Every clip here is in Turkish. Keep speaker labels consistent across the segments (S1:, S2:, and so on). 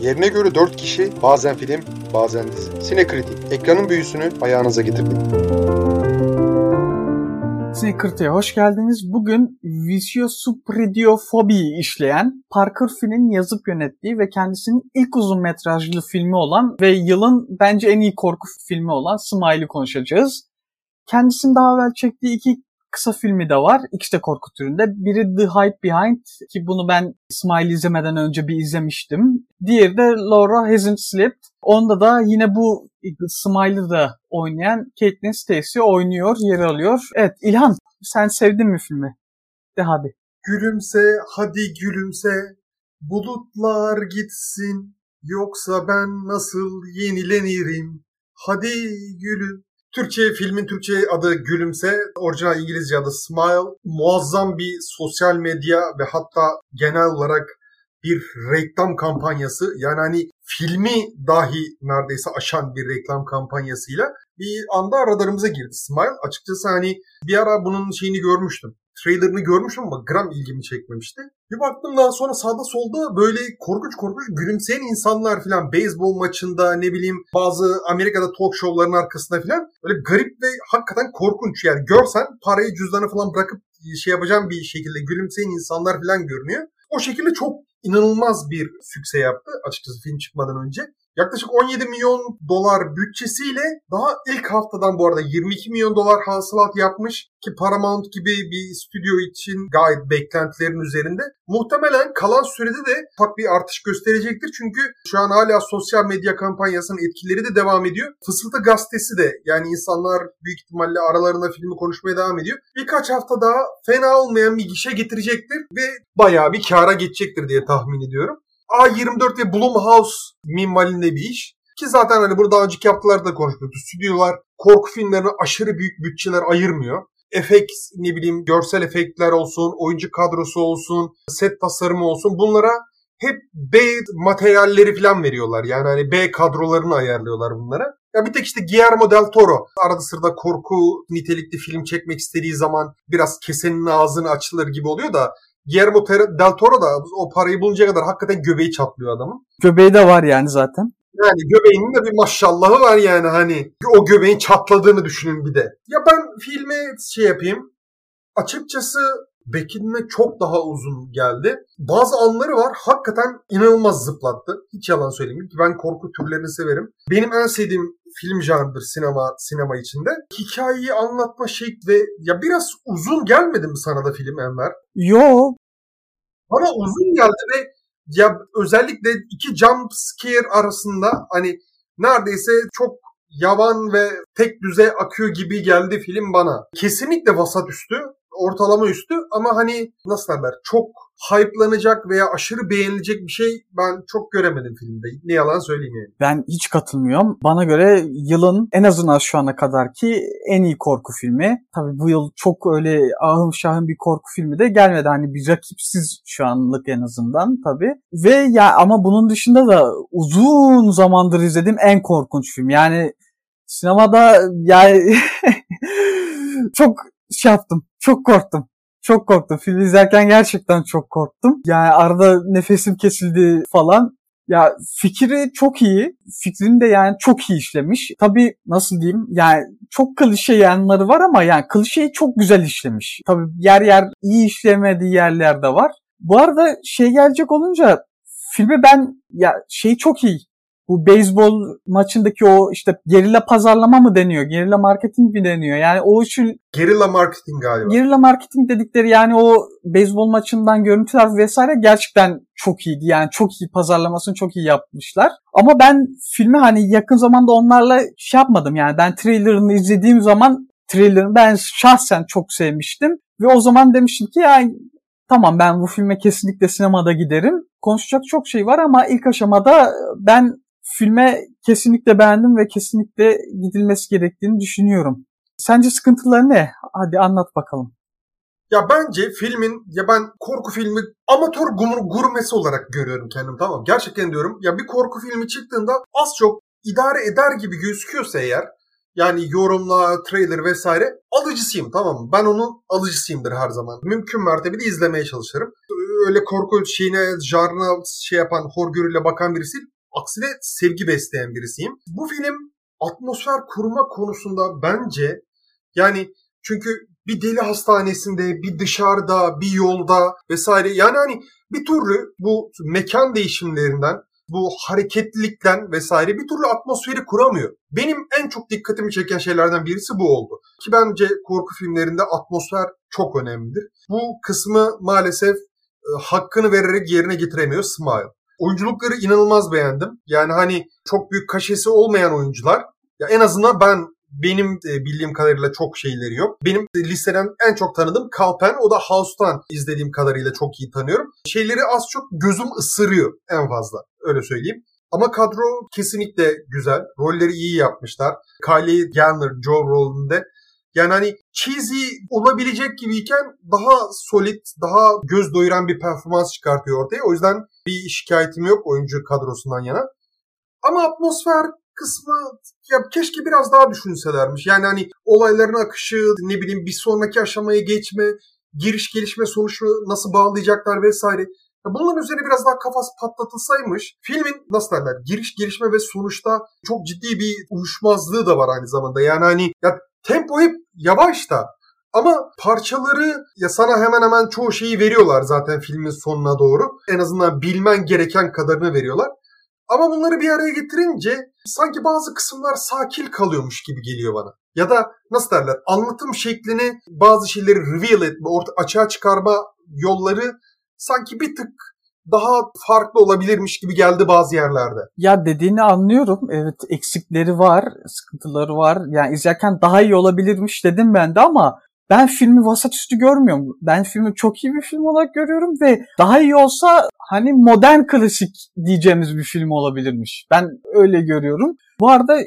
S1: Yerine göre 4 kişi, bazen film, bazen dizi. Sinekritik, ekranın büyüsünü ayağınıza getirdik.
S2: Sinekritik'e hoş geldiniz. Bugün Visio Supraidiofobi'yi işleyen Parker Finn'in yazıp yönettiği ve kendisinin ilk uzun metrajlı filmi olan ve yılın bence en iyi korku filmi olan Smile'ı konuşacağız. Kendisinin daha evvel çektiği iki kısa filmi de var. İkisi de korku türünde. Biri The Hype Behind ki bunu ben Smile izlemeden önce bir izlemiştim. Diğeri de Laura Hasn't Slept. Onda da yine bu Smile'ı da oynayan Caitlin Stacey oynuyor, yer alıyor. Evet İlhan sen sevdin mi filmi? De hadi.
S3: Gülümse, hadi gülümse, bulutlar gitsin, yoksa ben nasıl yenilenirim? Hadi gülüm. Türkçe filmin Türkçe adı Gülümse, orijinal İngilizce adı Smile. Muazzam bir sosyal medya ve hatta genel olarak bir reklam kampanyası. Yani hani filmi dahi neredeyse aşan bir reklam kampanyasıyla bir anda radarımıza girdi Smile. Açıkçası hani bir ara bunun şeyini görmüştüm trailerını görmüşüm ama gram ilgimi çekmemişti. Bir baktım daha sonra sağda solda böyle korkunç korkunç gülümseyen insanlar filan beyzbol maçında ne bileyim bazı Amerika'da talk show'ların arkasında filan böyle garip ve hakikaten korkunç yani görsen parayı cüzdanı falan bırakıp şey yapacağım bir şekilde gülümseyen insanlar filan görünüyor. O şekilde çok inanılmaz bir sükse yaptı açıkçası film çıkmadan önce. Yaklaşık 17 milyon dolar bütçesiyle daha ilk haftadan bu arada 22 milyon dolar hasılat yapmış ki Paramount gibi bir stüdyo için gayet beklentilerin üzerinde. Muhtemelen kalan sürede de ufak bir artış gösterecektir çünkü şu an hala sosyal medya kampanyasının etkileri de devam ediyor. Fısıltı gazetesi de yani insanlar büyük ihtimalle aralarında filmi konuşmaya devam ediyor. Birkaç hafta daha fena olmayan bir gişe getirecektir ve bayağı bir kara geçecektir diye tahmin ediyorum. A24 ve Blumhouse minvalinde bir iş. Ki zaten hani burada daha önceki haftalarda konuşmuştuk. Stüdyolar korku filmlerine aşırı büyük bütçeler ayırmıyor. Efekt ne bileyim görsel efektler olsun, oyuncu kadrosu olsun, set tasarımı olsun bunlara hep B materyalleri falan veriyorlar. Yani hani B kadrolarını ayarlıyorlar bunlara. Ya bir tek işte Guillermo del Toro arada sırada korku nitelikli film çekmek istediği zaman biraz kesenin ağzını açılır gibi oluyor da Guillermo del Toro da o parayı bulunca kadar hakikaten göbeği çatlıyor adamın.
S2: Göbeği de var yani zaten.
S3: Yani göbeğinin de bir maşallahı var yani hani o göbeğin çatladığını düşünün bir de. Ya ben filme şey yapayım. Açıkçası beklediğimden çok daha uzun geldi. Bazı anları var hakikaten inanılmaz zıplattı. Hiç yalan söyleyeyim ki ben korku türlerini severim. Benim en sevdiğim film janrıdır sinema sinema içinde. Hikayeyi anlatma şekli ya biraz uzun gelmedi mi sana da film Enver?
S2: Yo.
S3: Bana uzun geldi ve ya özellikle iki jump scare arasında hani neredeyse çok yavan ve tek düze akıyor gibi geldi film bana. Kesinlikle vasat üstü ortalama üstü ama hani nasıl derler çok hype'lanacak veya aşırı beğenilecek bir şey ben çok göremedim filmde. Ne yalan söyleyeyim yani.
S2: Ben hiç katılmıyorum. Bana göre yılın en azından şu ana kadar ki en iyi korku filmi. Tabii bu yıl çok öyle ahım şahım bir korku filmi de gelmedi. Hani bir rakipsiz şu anlık en azından tabii. Ve ya ama bunun dışında da uzun zamandır izlediğim en korkunç film. Yani sinemada yani çok şey yaptım. Çok korktum. Çok korktum. Film izlerken gerçekten çok korktum. Yani arada nefesim kesildi falan. Ya fikri çok iyi. Fikrini de yani çok iyi işlemiş. Tabii nasıl diyeyim yani çok klişe yanları var ama yani klişeyi çok güzel işlemiş. Tabii yer yer iyi işlemediği yerler de var. Bu arada şey gelecek olunca filmi ben ya şey çok iyi bu beyzbol maçındaki o işte gerilla pazarlama mı deniyor? Gerilla marketing mi deniyor? Yani o için
S3: gerilla marketing galiba.
S2: Gerilla marketing dedikleri yani o beyzbol maçından görüntüler vesaire gerçekten çok iyiydi. Yani çok iyi pazarlamasını çok iyi yapmışlar. Ama ben filmi hani yakın zamanda onlarla şey yapmadım. Yani ben trailerını izlediğim zaman trailerını ben şahsen çok sevmiştim. Ve o zaman demiştim ki yani tamam ben bu filme kesinlikle sinemada giderim. Konuşacak çok şey var ama ilk aşamada ben filme kesinlikle beğendim ve kesinlikle gidilmesi gerektiğini düşünüyorum. Sence sıkıntıları ne? Hadi anlat bakalım.
S3: Ya bence filmin ya ben korku filmi amatör gurmesi olarak görüyorum kendim tamam Gerçekten diyorum ya bir korku filmi çıktığında az çok idare eder gibi gözüküyorsa eğer yani yorumla, trailer vesaire alıcısıyım tamam mı? Ben onun alıcısıyımdır her zaman. Mümkün mertebede izlemeye çalışırım. öyle korku şeyine, jarına şey yapan, horgörüyle bakan birisi. Aksine sevgi besleyen birisiyim. Bu film atmosfer kurma konusunda bence yani çünkü bir deli hastanesinde, bir dışarıda, bir yolda vesaire yani hani bir türlü bu mekan değişimlerinden bu hareketlilikten vesaire bir türlü atmosferi kuramıyor. Benim en çok dikkatimi çeken şeylerden birisi bu oldu. Ki bence korku filmlerinde atmosfer çok önemlidir. Bu kısmı maalesef e, hakkını vererek yerine getiremiyor Smile. Oyunculukları inanılmaz beğendim. Yani hani çok büyük kaşesi olmayan oyuncular. Ya en azından ben benim e, bildiğim kadarıyla çok şeyleri yok. Benim listeden en çok tanıdığım Kalpen. O da House'tan izlediğim kadarıyla çok iyi tanıyorum. Şeyleri az çok gözüm ısırıyor en fazla. Öyle söyleyeyim. Ama kadro kesinlikle güzel. Rolleri iyi yapmışlar. Kylie Jenner, Joe rolünde yani hani cheesy olabilecek gibiyken daha solid, daha göz doyuran bir performans çıkartıyor ortaya. O yüzden bir şikayetim yok oyuncu kadrosundan yana. Ama atmosfer kısmı ya keşke biraz daha düşünselermiş. Yani hani olayların akışı, ne bileyim bir sonraki aşamaya geçme, giriş gelişme sonuçu nasıl bağlayacaklar vesaire. Ya bunların üzerine biraz daha kafası patlatılsaymış filmin nasıl derler giriş gelişme ve sonuçta çok ciddi bir uyuşmazlığı da var aynı zamanda. Yani hani ya tempo hep yavaş da ama parçaları ya sana hemen hemen çoğu şeyi veriyorlar zaten filmin sonuna doğru. En azından bilmen gereken kadarını veriyorlar. Ama bunları bir araya getirince sanki bazı kısımlar sakil kalıyormuş gibi geliyor bana. Ya da nasıl derler anlatım şeklini bazı şeyleri reveal etme, orta, açığa çıkarma yolları sanki bir tık daha farklı olabilirmiş gibi geldi bazı yerlerde.
S2: Ya dediğini anlıyorum. Evet eksikleri var, sıkıntıları var. Yani izlerken daha iyi olabilirmiş dedim ben de ama ben filmi vasat üstü görmüyorum. Ben filmi çok iyi bir film olarak görüyorum ve daha iyi olsa hani modern klasik diyeceğimiz bir film olabilirmiş. Ben öyle görüyorum. Bu arada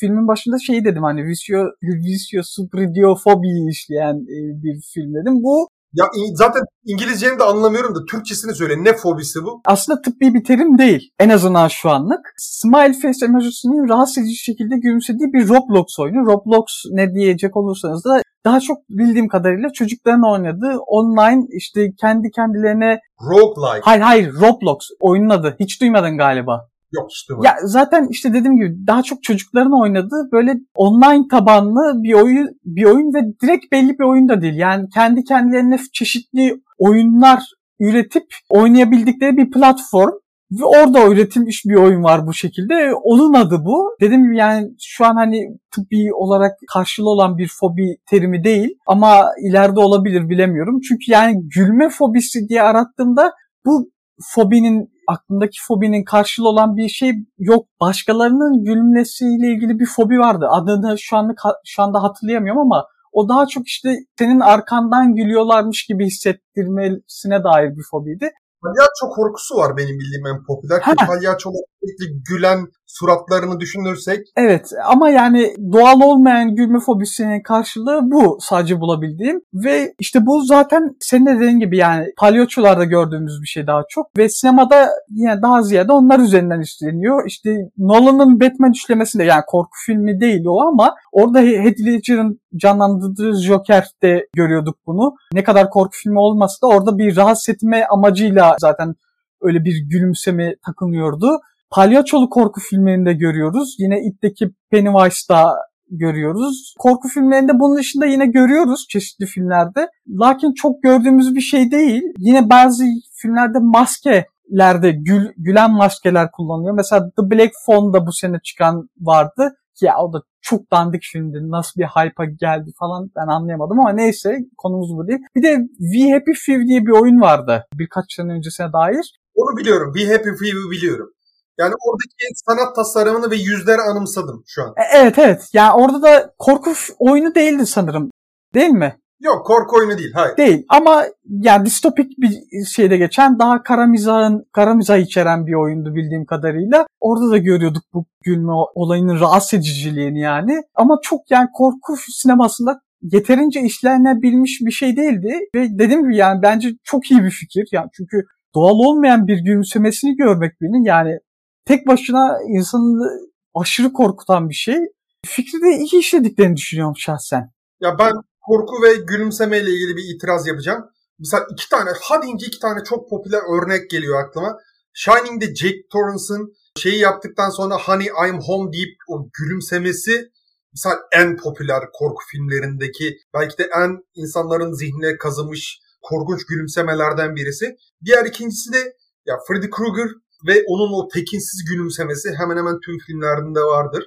S2: filmin başında şey dedim hani Visio, Visio Supridiofobi'yi işleyen e, bir film dedim. Bu
S3: ya zaten İngilizceni de anlamıyorum da Türkçesini söyle. Ne fobisi bu?
S2: Aslında tıbbi bir terim değil. En azından şu anlık. Smile Face emojisinin rahatsız edici şekilde gülümsediği bir Roblox oyunu. Roblox ne diyecek olursanız da daha çok bildiğim kadarıyla çocukların oynadığı online işte kendi kendilerine
S3: Roguelike.
S2: Hayır hayır Roblox oyunun adı. Hiç duymadın galiba.
S3: Yok işte
S2: Ya zaten işte dediğim gibi daha çok çocukların oynadığı böyle online tabanlı bir oyun bir oyun ve direkt belli bir oyun da değil. Yani kendi kendilerine çeşitli oyunlar üretip oynayabildikleri bir platform. Ve orada üretilmiş bir oyun var bu şekilde. Onun adı bu. Dediğim gibi yani şu an hani tıbbi olarak karşılığı olan bir fobi terimi değil. Ama ileride olabilir bilemiyorum. Çünkü yani gülme fobisi diye arattığımda bu fobinin aklımdaki fobinin karşılığı olan bir şey yok. Başkalarının gülmesiyle ilgili bir fobi vardı. Adını şu anda şu anda hatırlayamıyorum ama o daha çok işte senin arkandan gülüyorlarmış gibi hissettirmesine dair bir fobiydi.
S3: Palyaço korkusu var benim bildiğim en popüler. Ha. Palyaçolar sürekli gülen suratlarını düşünürsek.
S2: Evet ama yani doğal olmayan gülme fobisinin karşılığı bu sadece bulabildiğim. Ve işte bu zaten senin dediğin gibi yani palyaçolarda gördüğümüz bir şey daha çok. Ve sinemada yani daha ziyade onlar üzerinden işleniyor. İşte Nolan'ın Batman üçlemesinde yani korku filmi değil o ama orada Heath Ledger'ın canlandırdığı Joker'de görüyorduk bunu. Ne kadar korku filmi olmasa da orada bir rahatsız etme amacıyla zaten öyle bir gülümseme takınıyordu. Palyaçolu korku filmlerinde görüyoruz. Yine It'teki Pennywise'da görüyoruz. Korku filmlerinde bunun dışında yine görüyoruz çeşitli filmlerde. Lakin çok gördüğümüz bir şey değil. Yine bazı filmlerde maskelerde gül, gülen maskeler kullanılıyor. Mesela The Black Phone'da bu sene çıkan vardı. Ya o da çok dandik filmdi. Nasıl bir hype'a geldi falan ben anlayamadım ama neyse konumuz bu değil. Bir de We Happy Few diye bir oyun vardı birkaç sene öncesine dair.
S3: Onu biliyorum. We Happy Few'u biliyorum. Yani oradaki sanat tasarımını ve yüzleri anımsadım şu an.
S2: E, evet evet. Yani orada da korku oyunu değildi sanırım. Değil mi?
S3: Yok korku oyunu değil. Hayır.
S2: Değil ama yani distopik bir şeyde geçen daha kara mizahın, kara mizah içeren bir oyundu bildiğim kadarıyla. Orada da görüyorduk bu gülme olayının rahatsız ediciliğini yani. Ama çok yani korku sinemasında yeterince işlenebilmiş bir şey değildi. Ve dediğim gibi yani bence çok iyi bir fikir. Yani çünkü doğal olmayan bir gülümsemesini görmek birinin yani tek başına insanı aşırı korkutan bir şey. Fikri de iyi işlediklerini düşünüyorum şahsen.
S3: Ya ben korku ve gülümseme ile ilgili bir itiraz yapacağım. Mesela iki tane, hadi ince iki tane çok popüler örnek geliyor aklıma. Shining'de Jack Torrance'ın şeyi yaptıktan sonra Honey I'm Home deyip o gülümsemesi mesela en popüler korku filmlerindeki belki de en insanların zihnine kazımış korkunç gülümsemelerden birisi. Diğer ikincisi de ya Freddy Krueger ve onun o tekinsiz gülümsemesi hemen hemen tüm filmlerinde vardır.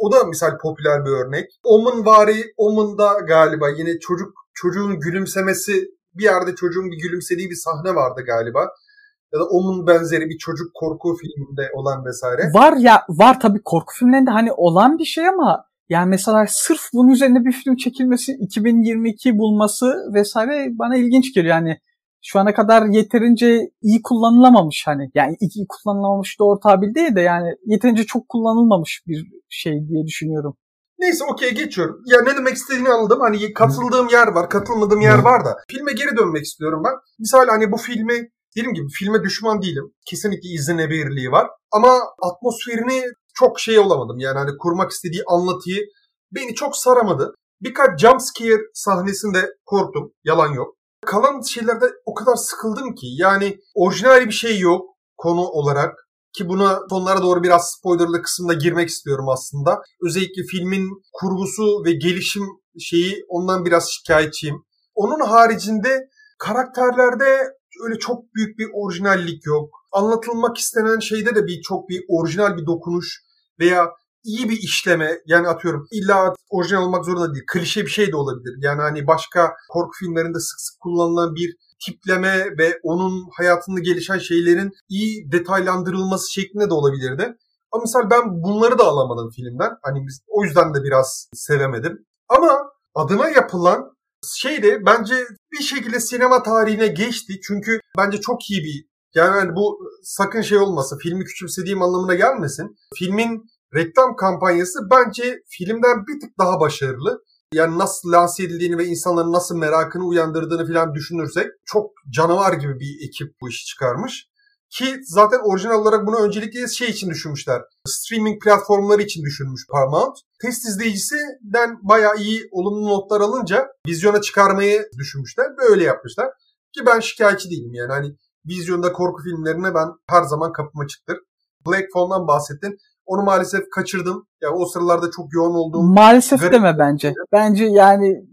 S3: O da misal popüler bir örnek. Omen vari, Omen'da galiba yine çocuk çocuğun gülümsemesi bir yerde çocuğun bir gülümsediği bir sahne vardı galiba. Ya da Omen benzeri bir çocuk korku filminde olan vesaire.
S2: Var ya var tabii korku filmlerinde hani olan bir şey ama yani mesela sırf bunun üzerine bir film çekilmesi 2022 bulması vesaire bana ilginç geliyor. Yani şu ana kadar yeterince iyi kullanılamamış hani yani iyi kullanılamamış doğru tabir değil de yani yeterince çok kullanılmamış bir şey diye düşünüyorum.
S3: Neyse okey geçiyorum. Ya ne demek istediğini anladım. Hani katıldığım yer var, katılmadığım yer var da. Filme geri dönmek istiyorum ben. Misal hani bu filmi dediğim gibi filme düşman değilim. Kesinlikle izlenebilirliği var. Ama atmosferini çok şey olamadım. Yani hani kurmak istediği anlatıyı beni çok saramadı. Birkaç jump scare sahnesinde korktum. Yalan yok. Kalan şeylerde o kadar sıkıldım ki. Yani orijinal bir şey yok konu olarak. Ki buna sonlara doğru biraz spoilerlı kısımda girmek istiyorum aslında. Özellikle filmin kurgusu ve gelişim şeyi ondan biraz şikayetçiyim. Onun haricinde karakterlerde öyle çok büyük bir orijinallik yok. Anlatılmak istenen şeyde de bir çok bir orijinal bir dokunuş veya iyi bir işleme yani atıyorum illa orijinal olmak zorunda değil. Klişe bir şey de olabilir. Yani hani başka korku filmlerinde sık sık kullanılan bir tipleme ve onun hayatında gelişen şeylerin iyi detaylandırılması şeklinde de olabilirdi. Ama mesela ben bunları da alamadım filmden. Hani biz o yüzden de biraz sevemedim. Ama adına yapılan şey de bence bir şekilde sinema tarihine geçti. Çünkü bence çok iyi bir yani hani bu sakın şey olmasın, filmi küçümsediğim anlamına gelmesin. Filmin reklam kampanyası bence filmden bir tık daha başarılı. Yani nasıl lanse edildiğini ve insanların nasıl merakını uyandırdığını falan düşünürsek çok canavar gibi bir ekip bu işi çıkarmış. Ki zaten orijinal olarak bunu öncelikle şey için düşünmüşler. Streaming platformları için düşünmüş Paramount. Test izleyicisinden bayağı iyi olumlu notlar alınca vizyona çıkarmayı düşünmüşler. Böyle yapmışlar. Ki ben şikayetçi değilim yani. Hani vizyonda korku filmlerine ben her zaman kapım açıktır. Black Phone'dan bahsettin. Onu maalesef kaçırdım. Ya yani o sıralarda çok yoğun olduğum.
S2: Maalesef garip... deme bence. Bence yani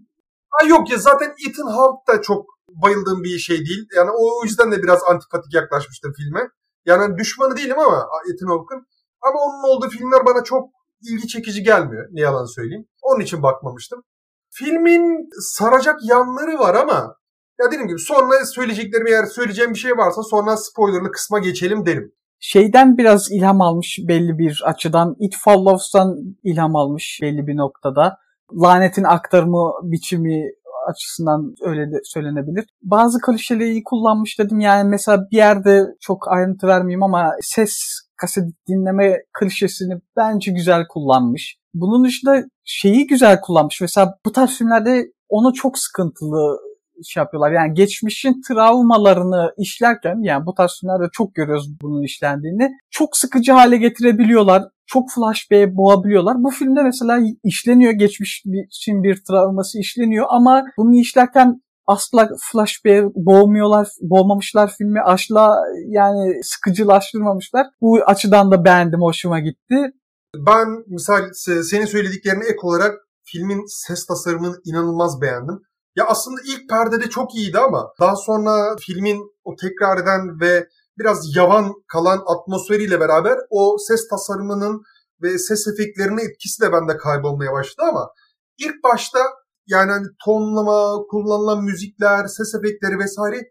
S3: Ha yok ya zaten Ethan Hawke da çok bayıldığım bir şey değil. Yani o yüzden de biraz antipatik yaklaşmıştım filme. Yani düşmanı değilim ama Ethan Hawke'ın. Ama onun olduğu filmler bana çok ilgi çekici gelmiyor. Ne yalan söyleyeyim. Onun için bakmamıştım. Filmin saracak yanları var ama ya dediğim gibi sonra söyleyeceklerim eğer söyleyeceğim bir şey varsa sonra spoilerlı kısma geçelim derim.
S2: Şeyden biraz ilham almış belli bir açıdan. It Follows'tan ilham almış belli bir noktada. Lanetin aktarımı biçimi açısından öyle de söylenebilir. Bazı klişeleri kullanmış dedim. Yani mesela bir yerde çok ayrıntı vermeyeyim ama ses kaset dinleme klişesini bence güzel kullanmış. Bunun dışında şeyi güzel kullanmış. Mesela bu tarz filmlerde onu çok sıkıntılı şey yapıyorlar. Yani geçmişin travmalarını işlerken yani bu tarz filmlerde çok görüyoruz bunun işlendiğini. Çok sıkıcı hale getirebiliyorlar. Çok flashback'e boğabiliyorlar. Bu filmde mesela işleniyor. Geçmiş için bir travması işleniyor ama bunu işlerken asla flashback'e boğmuyorlar, boğmamışlar filmi. Asla yani sıkıcılaştırmamışlar. Bu açıdan da beğendim, hoşuma gitti.
S3: Ben misal senin söylediklerine ek olarak filmin ses tasarımını inanılmaz beğendim. Ya aslında ilk perdede çok iyiydi ama daha sonra filmin o tekrar eden ve biraz yavan kalan atmosferiyle beraber o ses tasarımının ve ses efektlerinin etkisi de bende kaybolmaya başladı ama ilk başta yani hani tonlama, kullanılan müzikler, ses efektleri vesaire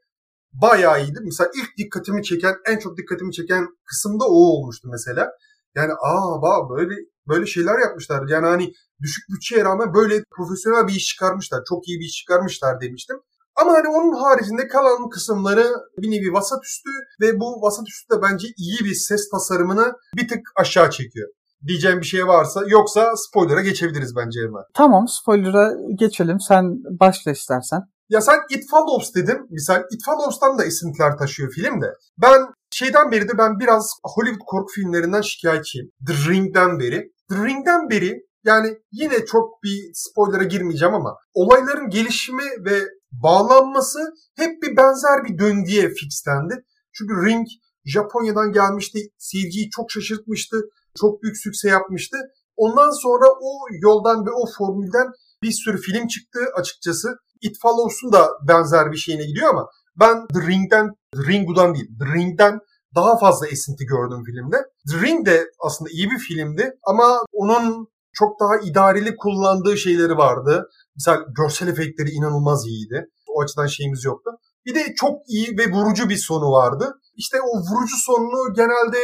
S3: bayağı iyiydi. Mesela ilk dikkatimi çeken, en çok dikkatimi çeken kısımda o olmuştu mesela. Yani aa bak böyle böyle şeyler yapmışlar. Yani hani düşük bütçeye rağmen böyle profesyonel bir iş çıkarmışlar. Çok iyi bir iş çıkarmışlar demiştim. Ama hani onun haricinde kalan kısımları bir nevi vasat üstü ve bu vasat üstü de bence iyi bir ses tasarımını bir tık aşağı çekiyor. Diyeceğim bir şey varsa yoksa spoiler'a geçebiliriz bence hemen.
S2: Tamam spoiler'a geçelim. Sen başla istersen.
S3: Ya sen It Follows dedin. Misal It Follows'tan da esintiler taşıyor film de. Ben şeyden beri de ben biraz Hollywood korku filmlerinden şikayetçiyim. The Ring'den beri. The Ring'den beri yani yine çok bir spoiler'a girmeyeceğim ama olayların gelişimi ve bağlanması hep bir benzer bir döngüye fixlendi. Çünkü Ring Japonya'dan gelmişti. Seyirciyi çok şaşırtmıştı. Çok büyük sükse yapmıştı. Ondan sonra o yoldan ve o formülden bir sürü film çıktı açıkçası. It Follows'un da benzer bir şeyine gidiyor ama ben The Ring'den, Ringu'dan değil, The Ring'den daha fazla esinti gördüm filmde. The Ring de aslında iyi bir filmdi ama onun çok daha idareli kullandığı şeyleri vardı. Mesela görsel efektleri inanılmaz iyiydi. O açıdan şeyimiz yoktu. Bir de çok iyi ve vurucu bir sonu vardı. İşte o vurucu sonunu genelde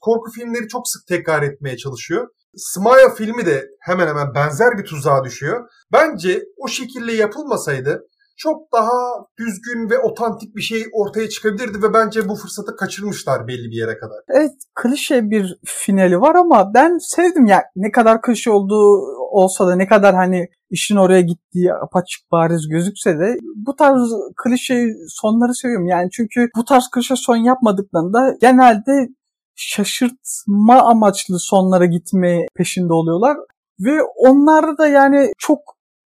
S3: korku filmleri çok sık tekrar etmeye çalışıyor. Smile filmi de hemen hemen benzer bir tuzağa düşüyor. Bence o şekilde yapılmasaydı çok daha düzgün ve otantik bir şey ortaya çıkabilirdi ve bence bu fırsatı kaçırmışlar belli bir yere kadar.
S2: Evet klişe bir finali var ama ben sevdim ya ne kadar klişe olduğu olsa da ne kadar hani işin oraya gittiği apaçık bariz gözükse de bu tarz klişe sonları seviyorum. Yani çünkü bu tarz klişe son yapmadıklarında genelde şaşırtma amaçlı sonlara gitme peşinde oluyorlar. Ve onlar da yani çok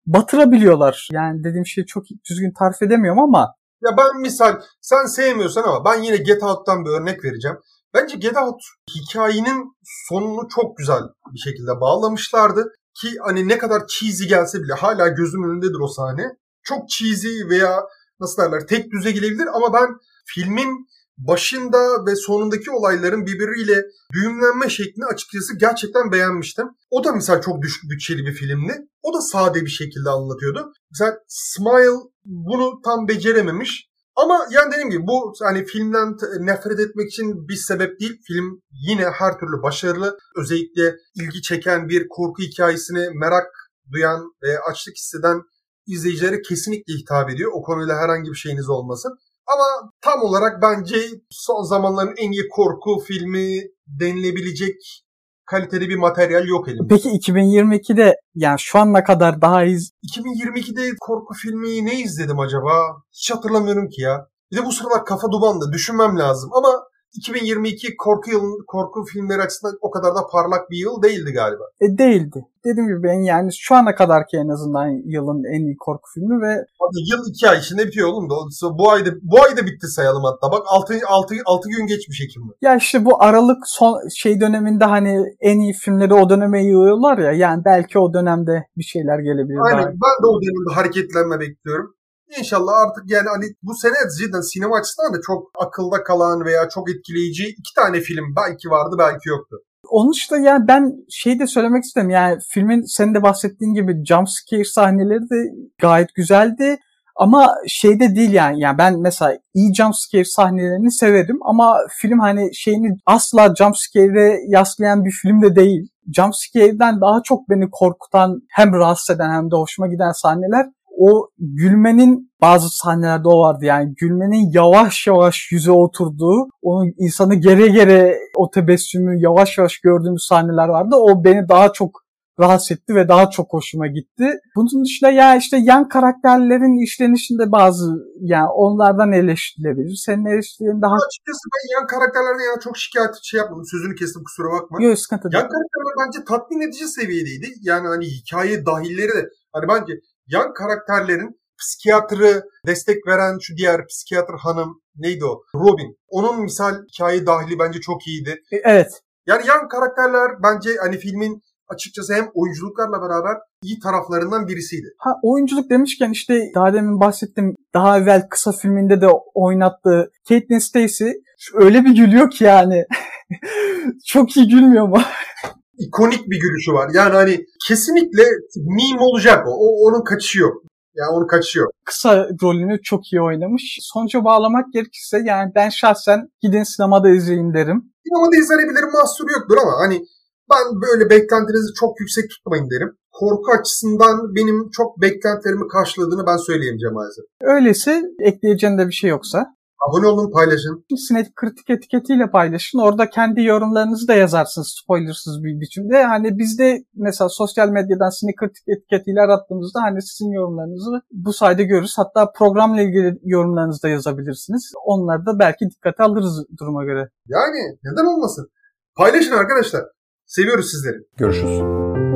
S2: batırabiliyorlar. Yani dediğim şeyi çok düzgün tarif edemiyorum ama
S3: Ya ben misal sen sevmiyorsan ama ben yine Get Out'tan bir örnek vereceğim. Bence Get Out hikayenin sonunu çok güzel bir şekilde bağlamışlardı. Ki hani ne kadar cheesy gelse bile hala gözümün önündedir o sahne. Çok cheesy veya nasıl derler tek düze gelebilir ama ben filmin başında ve sonundaki olayların birbiriyle düğümlenme şeklini açıkçası gerçekten beğenmiştim. O da mesela çok düşük bütçeli bir filmdi. O da sade bir şekilde anlatıyordu. Mesela Smile bunu tam becerememiş. Ama yani dediğim gibi bu hani filmden nefret etmek için bir sebep değil. Film yine her türlü başarılı. Özellikle ilgi çeken bir korku hikayesini merak duyan ve açlık hisseden izleyicilere kesinlikle hitap ediyor. O konuyla herhangi bir şeyiniz olmasın. Ama tam olarak bence son zamanların en iyi korku filmi denilebilecek kaliteli bir materyal yok elimde.
S2: peki 2022'de yani şu ana kadar daha iz
S3: 2022'de korku filmi ne izledim acaba? Hiç hatırlamıyorum ki ya. Bir de bu sıralar kafa dumanlı. Düşünmem lazım. Ama 2022 korku yıl, korku filmleri açısından o kadar da parlak bir yıl değildi galiba.
S2: e, değildi. Dediğim gibi ben yani şu ana kadarki en azından yılın en iyi korku filmi ve
S3: Hadi yıl iki ay içinde bitiyor oğlum da. Bu ayda bu ayda bitti sayalım hatta. Bak 6 6 6 gün geçmiş Ekim'de.
S2: ya işte bu Aralık son şey döneminde hani en iyi filmleri o döneme yığıyorlar ya yani belki o dönemde bir şeyler gelebilir.
S3: Aynen.
S2: daha.
S3: Ben de o dönemde hareketlenme bekliyorum. İnşallah artık yani hani bu sene cidden sinema açısından da çok akılda kalan veya çok etkileyici iki tane film belki vardı belki yoktu.
S2: Onun dışında yani ben şey de söylemek istedim yani filmin senin de bahsettiğin gibi jump scare sahneleri de gayet güzeldi. Ama şeyde değil yani. yani ben mesela iyi jump scare sahnelerini severim ama film hani şeyini asla jump scare'e yaslayan bir film de değil. Jump scare'den daha çok beni korkutan hem rahatsız eden hem de hoşuma giden sahneler o gülmenin bazı sahnelerde o vardı yani gülmenin yavaş yavaş yüze oturduğu, onun insanı gere gere o tebessümü yavaş yavaş gördüğümüz sahneler vardı. O beni daha çok rahatsız etti ve daha çok hoşuma gitti. Bunun dışında ya işte yan karakterlerin işlenişinde bazı yani onlardan eleştirilebilir. Senin eleştirilerin daha
S3: Açıkçası ben yan karakterlerden yana çok şikayet şey yapmadım. Sözünü kestim kusura bakma.
S2: yok sıkıntı değil.
S3: Yan karakterler bence tatmin edici seviyedeydi. Yani hani hikaye dahilleri de hani bence yan karakterlerin psikiyatrı destek veren şu diğer psikiyatr hanım neydi o? Robin. Onun misal hikaye dahili bence çok iyiydi.
S2: E, Evet.
S3: Yani yan karakterler bence hani filmin açıkçası hem oyunculuklarla beraber iyi taraflarından birisiydi.
S2: Ha oyunculuk demişken işte daha demin bahsettim daha evvel kısa filminde de oynattığı Caitlin Stacy öyle bir gülüyor ki yani. Çok iyi gülmüyor mu?
S3: İkonik bir gülüşü var. Yani hani kesinlikle meme olacak o. o onun kaçışı yok. Yani onun kaçışı yok.
S2: Kısa rolünü çok iyi oynamış. Sonuca bağlamak gerekirse yani ben şahsen gidin sinemada izleyin derim.
S3: Sinemada izlenebilir mahsuru yoktur ama hani ben böyle beklentinizi çok yüksek tutmayın derim. Korku açısından benim çok beklentilerimi karşıladığını ben söyleyemeyeceğim maalesef.
S2: Öyleyse ekleyeceğin de bir şey yoksa
S3: Abone olun, paylaşın.
S2: Sinek kritik etiketiyle paylaşın. Orada kendi yorumlarınızı da yazarsınız spoilersız bir biçimde. Hani biz de mesela sosyal medyadan sinek kritik etiketiyle arattığımızda hani sizin yorumlarınızı bu sayede görürüz. Hatta programla ilgili yorumlarınızı da yazabilirsiniz. Onları da belki dikkate alırız duruma göre.
S3: Yani neden olmasın? Paylaşın arkadaşlar. Seviyoruz sizleri.
S1: Görüşürüz.